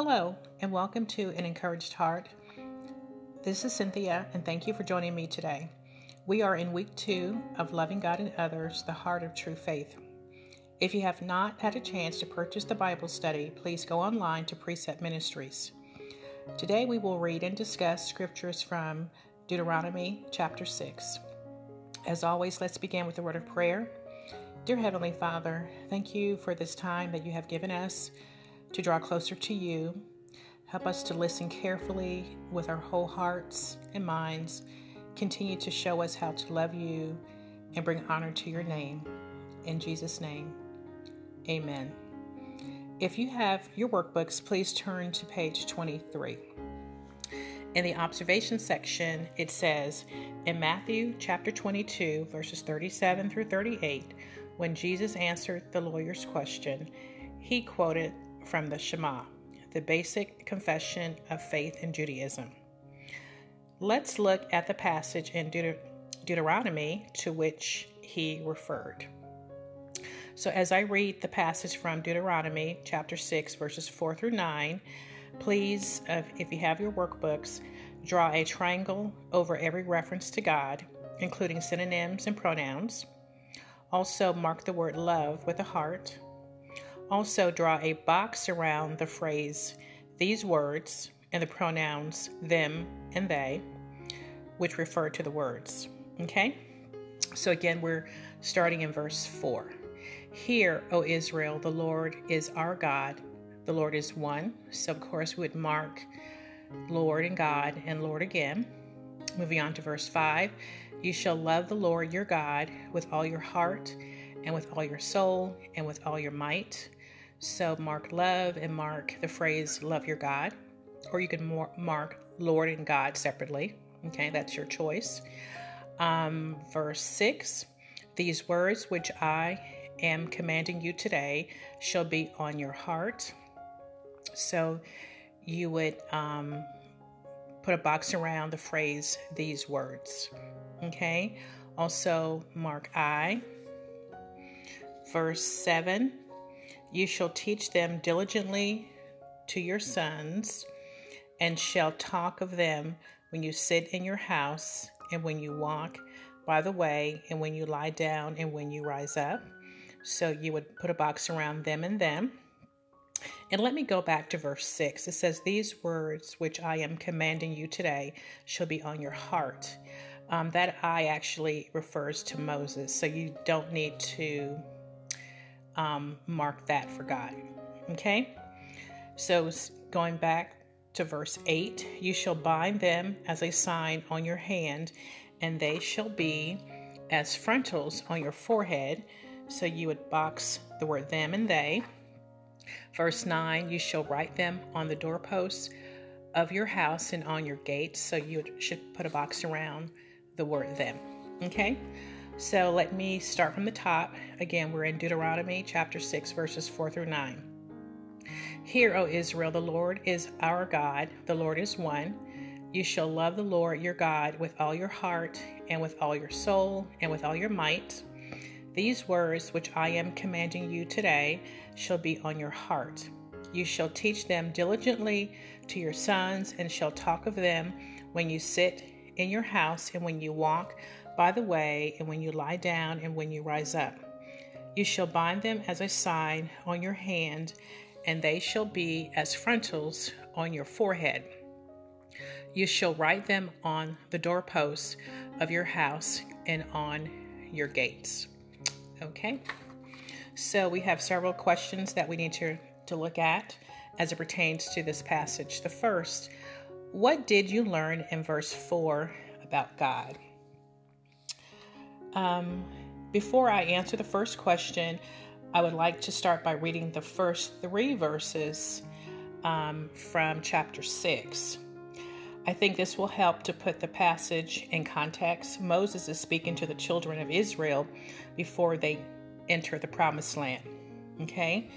Hello, and welcome to An Encouraged Heart. This is Cynthia, and thank you for joining me today. We are in week two of Loving God and Others, the Heart of True Faith. If you have not had a chance to purchase the Bible study, please go online to Precept Ministries. Today we will read and discuss scriptures from Deuteronomy chapter 6. As always, let's begin with a word of prayer. Dear Heavenly Father, thank you for this time that you have given us to draw closer to you. Help us to listen carefully with our whole hearts and minds. Continue to show us how to love you and bring honor to your name. In Jesus' name, amen. If you have your workbooks, please turn to page 23. In the observation section, it says in Matthew chapter 22, verses 37 through 38, when Jesus answered the lawyer's question, he quoted from the Shema, the basic confession of faith in Judaism. Let's look at the passage in Deut- Deuteronomy to which he referred. So, as I read the passage from Deuteronomy chapter 6, verses 4 through 9, please, if you have your workbooks, draw a triangle over every reference to God, including synonyms and pronouns. Also, mark the word love with a heart. Also, draw a box around the phrase these words and the pronouns them and they, which refer to the words. Okay? So, again, we're starting in verse 4. Hear, O Israel, the Lord is our God. The Lord is one. So, of course, we would mark Lord and God and Lord again. Moving on to verse 5 You shall love the Lord your God with all your heart and with all your soul and with all your might. So mark love and mark the phrase love your God, or you can mark Lord and God separately. Okay, that's your choice. Um, verse 6 These words which I am commanding you today shall be on your heart. So you would um, put a box around the phrase these words. Okay, also mark I. Verse 7 You shall teach them diligently to your sons, and shall talk of them when you sit in your house, and when you walk by the way, and when you lie down, and when you rise up. So you would put a box around them and them. And let me go back to verse 6. It says, These words which I am commanding you today shall be on your heart. Um, that I actually refers to Moses, so you don't need to um, mark that for God. Okay? So going back to verse 8 You shall bind them as a sign on your hand, and they shall be as frontals on your forehead. So you would box the word them and they. Verse 9 You shall write them on the doorposts of your house and on your gates. So you should put a box around the word them. Okay? So let me start from the top. Again, we're in Deuteronomy chapter 6, verses 4 through 9. Hear, O Israel, the Lord is our God, the Lord is one. You shall love the Lord your God with all your heart, and with all your soul, and with all your might. These words which I am commanding you today shall be on your heart. You shall teach them diligently to your sons, and shall talk of them when you sit in your house, and when you walk by the way, and when you lie down, and when you rise up. You shall bind them as a sign on your hand, and they shall be as frontals on your forehead. You shall write them on the doorposts of your house and on your gates. Okay, so we have several questions that we need to, to look at as it pertains to this passage. The first, what did you learn in verse 4 about God? Um, before I answer the first question, I would like to start by reading the first three verses um, from chapter 6. I think this will help to put the passage in context. Moses is speaking to the children of Israel before they enter the promised land. Okay?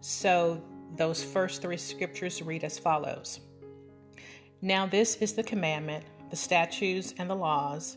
So those first three scriptures read as follows Now, this is the commandment, the statutes, and the laws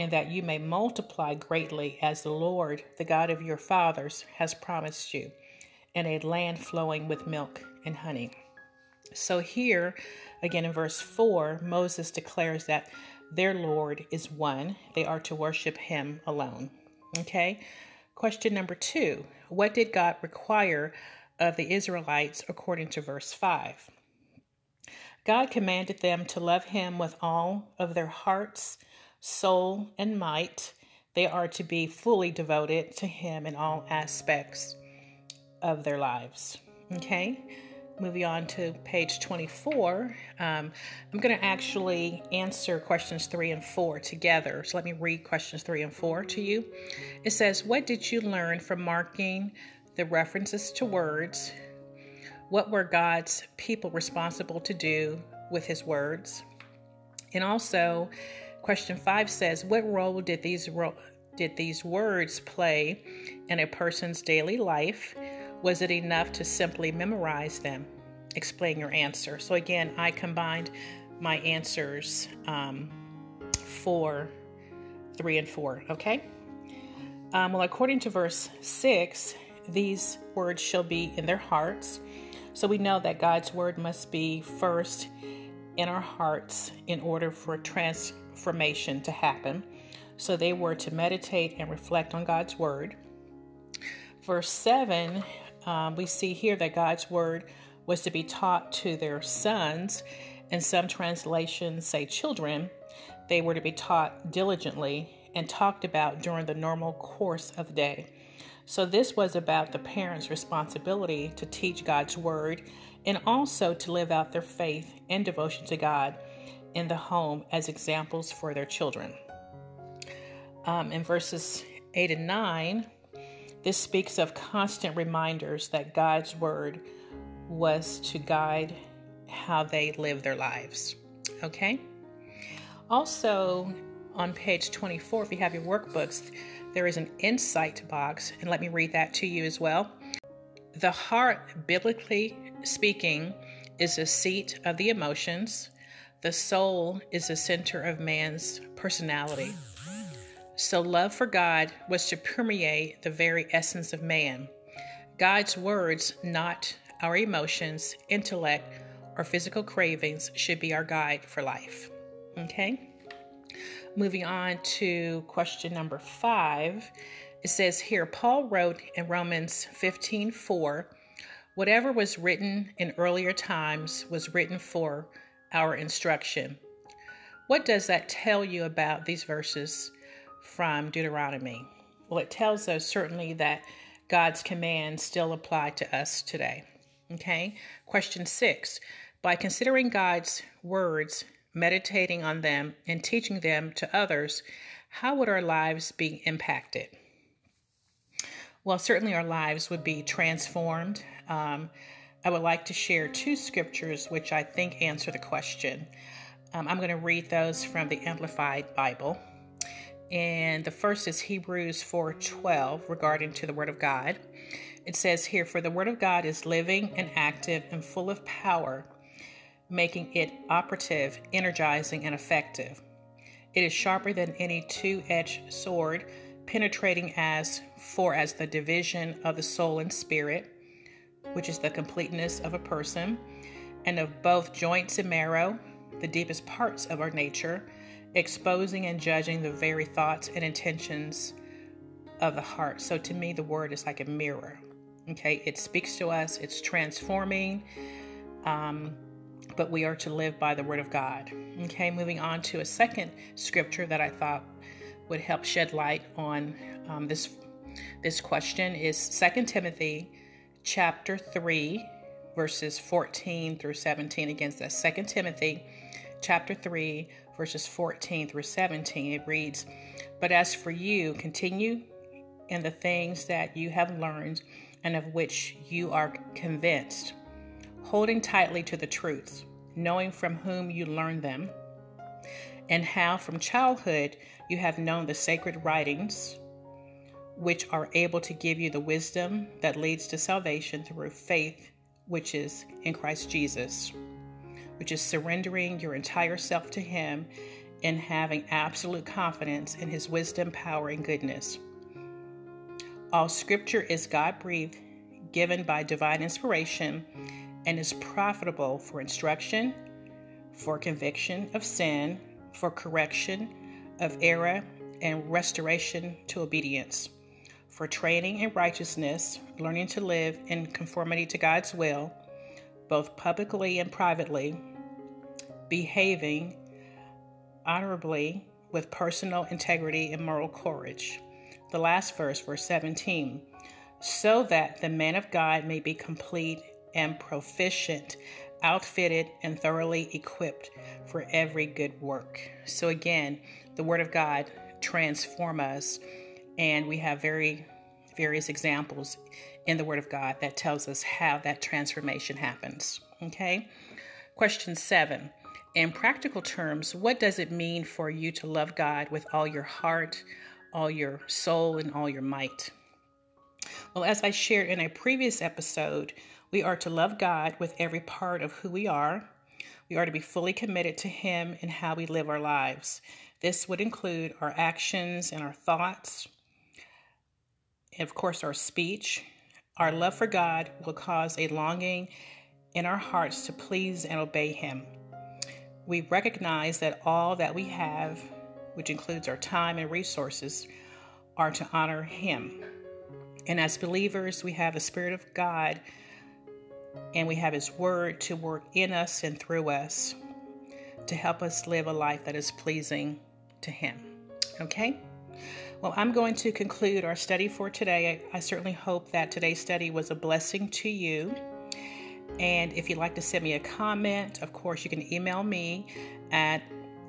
and that you may multiply greatly as the Lord, the God of your fathers, has promised you, in a land flowing with milk and honey. So here, again in verse 4, Moses declares that their Lord is one. They are to worship him alone. Okay? Question number two What did God require of the Israelites according to verse 5? God commanded them to love him with all of their hearts, soul, and might. They are to be fully devoted to him in all aspects of their lives. Okay? moving on to page 24, um, I'm going to actually answer questions three and four together. So let me read questions three and four to you. It says, What did you learn from marking the references to words? What were God's people responsible to do with his words? And also, question five says, What role did these ro- did these words play in a person's daily life? Was it enough to simply memorize them? Explain your answer. So, again, I combined my answers um, for three and four, okay? Um, well, according to verse six, these words shall be in their hearts. So we know that God's word must be first in our hearts in order for transformation to happen. So they were to meditate and reflect on God's word. Verse 7 um, we see here that God's word was to be taught to their sons, and some translations say children. They were to be taught diligently and talked about during the normal course of the day. So, this was about the parents' responsibility to teach God's word and also to live out their faith and devotion to God in the home as examples for their children. Um, in verses 8 and 9, this speaks of constant reminders that God's word was to guide how they live their lives. Okay? Also, on page 24, if you have your workbooks, there is an insight box, and let me read that to you as well. The heart, biblically speaking, is the seat of the emotions. The soul is the center of man's personality. So, love for God was to permeate the very essence of man. God's words, not our emotions, intellect, or physical cravings, should be our guide for life. Okay? Moving on to question number five. It says here Paul wrote in Romans 15 4, whatever was written in earlier times was written for our instruction. What does that tell you about these verses? from Deuteronomy? Well, it tells us certainly that God's commands still apply to us today. Okay. Question six By considering God's words, meditating on them, and teaching them to others, how would our lives be impacted? Well, certainly our lives would be transformed. Um, I would like to share two scriptures which I think answer the question. Um, I'm going to read those from the Amplified Bible and the first is Hebrews 4:12 regarding to the word of God. It says here for the word of God is living and active and full of power, making it operative, energizing and effective. It is sharper than any two-edged sword, penetrating as for as the division of the soul and spirit, which is the completeness of a person, and of both joints and marrow, the deepest parts of our nature exposing and judging the very thoughts and intentions of the heart. So to me, the word is like a mirror. Okay, it speaks to us, it's transforming, um, but we are to live by the word of God. Okay, moving on to a second scripture that I thought would help shed light on um, this this question is Second Timothy chapter 3 verses 14 through 17 against that Second Timothy chapter 3 verses 14 through 17, it reads, But as for you, continue in the things that you have learned and of which you are convinced, holding tightly to the truth, knowing from whom you learned them, and how from childhood you have known the sacred writings, which are able to give you the wisdom that leads to salvation through faith, which is in Christ Jesus, which is surrendering your entire self to Him and having absolute confidence in His wisdom, power, and goodness. All scripture is God breathed, given by divine inspiration, and is profitable for instruction, for conviction of sin, for correction of error, and restoration to obedience, for training in righteousness, learning to live in conformity to God's will, both publicly and privately, behaving honorably with personal integrity and moral courage the last verse, verse 17, so that the man of God may be complete and proficient, outfitted and thoroughly equipped for every good work. So again, the word of God transform us and we have very various examples in the word of God that tells us how that transformation happens. Okay? Question 7. In practical terms, what does it mean for you to love God with all your heart, all your soul and all your might. Well, as I shared in a previous episode, we are to love God with every part of who we are. We are to be fully committed to Him in how we live our lives. This would include our actions and our thoughts, of course, our speech. Our love for God will cause a longing in our hearts to please and obey Him. We recognize that all that we have which includes our time and resources, are to honor Him. And as believers, we have the Spirit of God and we have His Word to work in us and through us to help us live a life that is pleasing to Him. Okay? Well, I'm going to conclude our study for today. I, I certainly hope that today's study was a blessing to you. And if you'd like to send me a comment, of course, you can email me at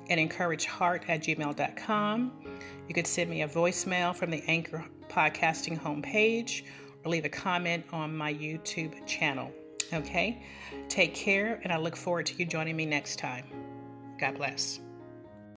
and at gmail.com. You could send me a voicemail from the Anchor Podcasting homepage or leave a comment on my YouTube channel. Okay? Take care, and I look forward to you joining me next time. God bless.